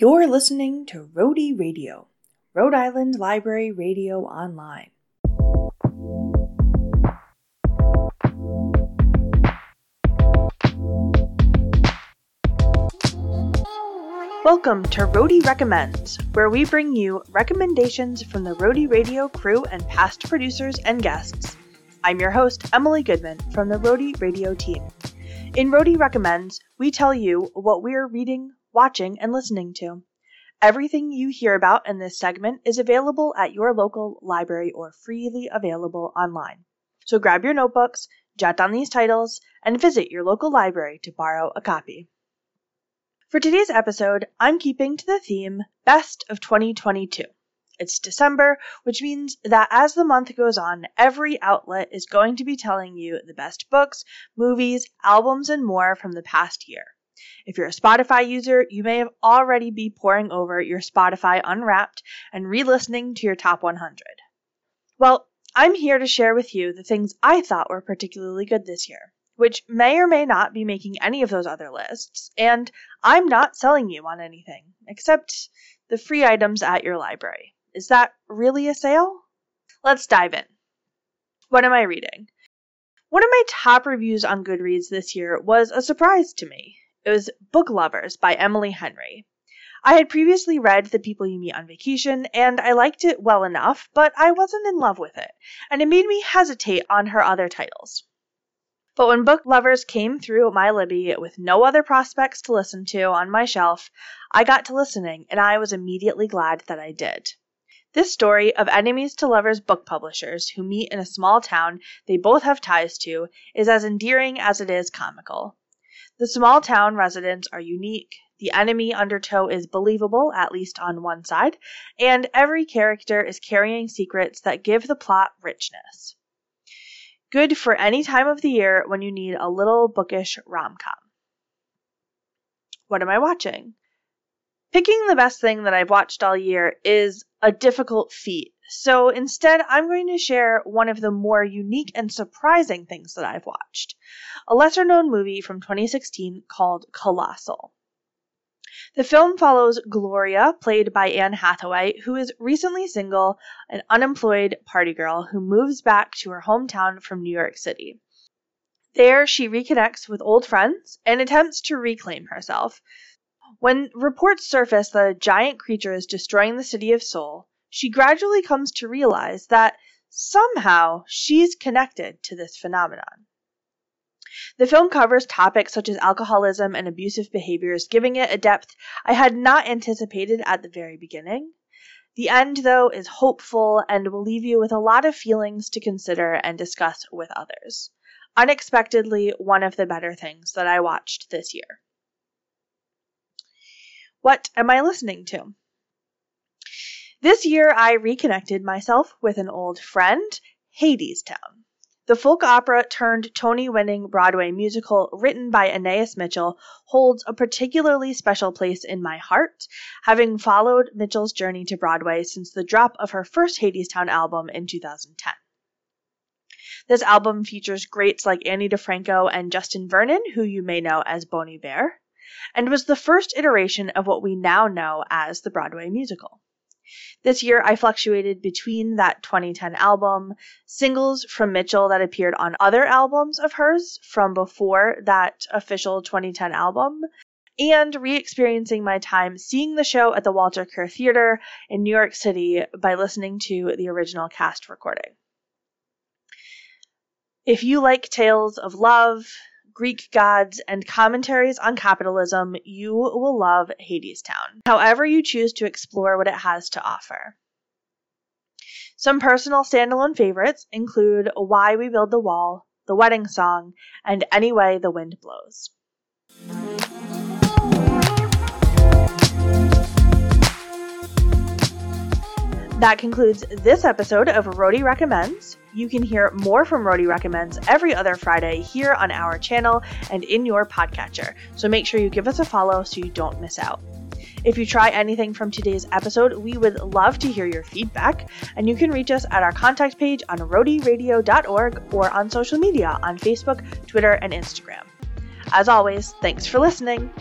You're listening to Rhody Radio, Rhode Island Library Radio Online. Welcome to Rhody Recommends, where we bring you recommendations from the Rhody Radio crew and past producers and guests. I'm your host, Emily Goodman from the Rhody Radio team. In Rhody Recommends, we tell you what we're reading, watching, and listening to. Everything you hear about in this segment is available at your local library or freely available online. So grab your notebooks, jot down these titles, and visit your local library to borrow a copy. For today's episode, I'm keeping to the theme Best of 2022. It's December, which means that as the month goes on, every outlet is going to be telling you the best books, movies, albums, and more from the past year. If you're a Spotify user, you may have already be poring over your Spotify Unwrapped and re-listening to your top 100. Well, I'm here to share with you the things I thought were particularly good this year, which may or may not be making any of those other lists, and I'm not selling you on anything except the free items at your library. Is that really a sale? Let's dive in. What am I reading? One of my top reviews on Goodreads this year was a surprise to me. It was Book Lovers by Emily Henry. I had previously read The People You Meet on Vacation, and I liked it well enough, but I wasn't in love with it, and it made me hesitate on her other titles. But when Book Lovers came through my Libby with no other prospects to listen to on my shelf, I got to listening, and I was immediately glad that I did. This story of enemies to lovers book publishers who meet in a small town they both have ties to is as endearing as it is comical. The small town residents are unique, the enemy undertow is believable, at least on one side, and every character is carrying secrets that give the plot richness. Good for any time of the year when you need a little bookish rom com. What am I watching? Picking the best thing that I've watched all year is a difficult feat, so instead I'm going to share one of the more unique and surprising things that I've watched a lesser known movie from 2016 called Colossal. The film follows Gloria, played by Anne Hathaway, who is recently single, an unemployed party girl who moves back to her hometown from New York City. There, she reconnects with old friends and attempts to reclaim herself. When reports surface that a giant creature is destroying the city of Seoul, she gradually comes to realize that somehow she's connected to this phenomenon. The film covers topics such as alcoholism and abusive behaviors, giving it a depth I had not anticipated at the very beginning. The end, though, is hopeful and will leave you with a lot of feelings to consider and discuss with others. Unexpectedly, one of the better things that I watched this year. What am I listening to? This year, I reconnected myself with an old friend, Hadestown. The folk opera turned Tony winning Broadway musical written by Anais Mitchell holds a particularly special place in my heart, having followed Mitchell's journey to Broadway since the drop of her first Hadestown album in 2010. This album features greats like Ani DiFranco and Justin Vernon, who you may know as Bon Iver, and was the first iteration of what we now know as the Broadway musical. This year, I fluctuated between that 2010 album, singles from Mitchell that appeared on other albums of hers from before that official 2010 album, and re experiencing my time seeing the show at the Walter Kerr Theater in New York City by listening to the original cast recording. If you like tales of love, Greek gods, and commentaries on capitalism, you will love Hadestown, however you choose to explore what it has to offer. Some personal standalone favorites include Why We Build the Wall, The Wedding Song, and Any Way the Wind Blows. That concludes this episode of Rhody Recommends. You can hear more from Rhody Recommends every other Friday here on our channel and in your podcatcher, so make sure you give us a follow so you don't miss out. If you try anything from today's episode, we would love to hear your feedback, and you can reach us at our contact page on rhodyradio.org or on social media on Facebook, Twitter, and Instagram. As always, thanks for listening.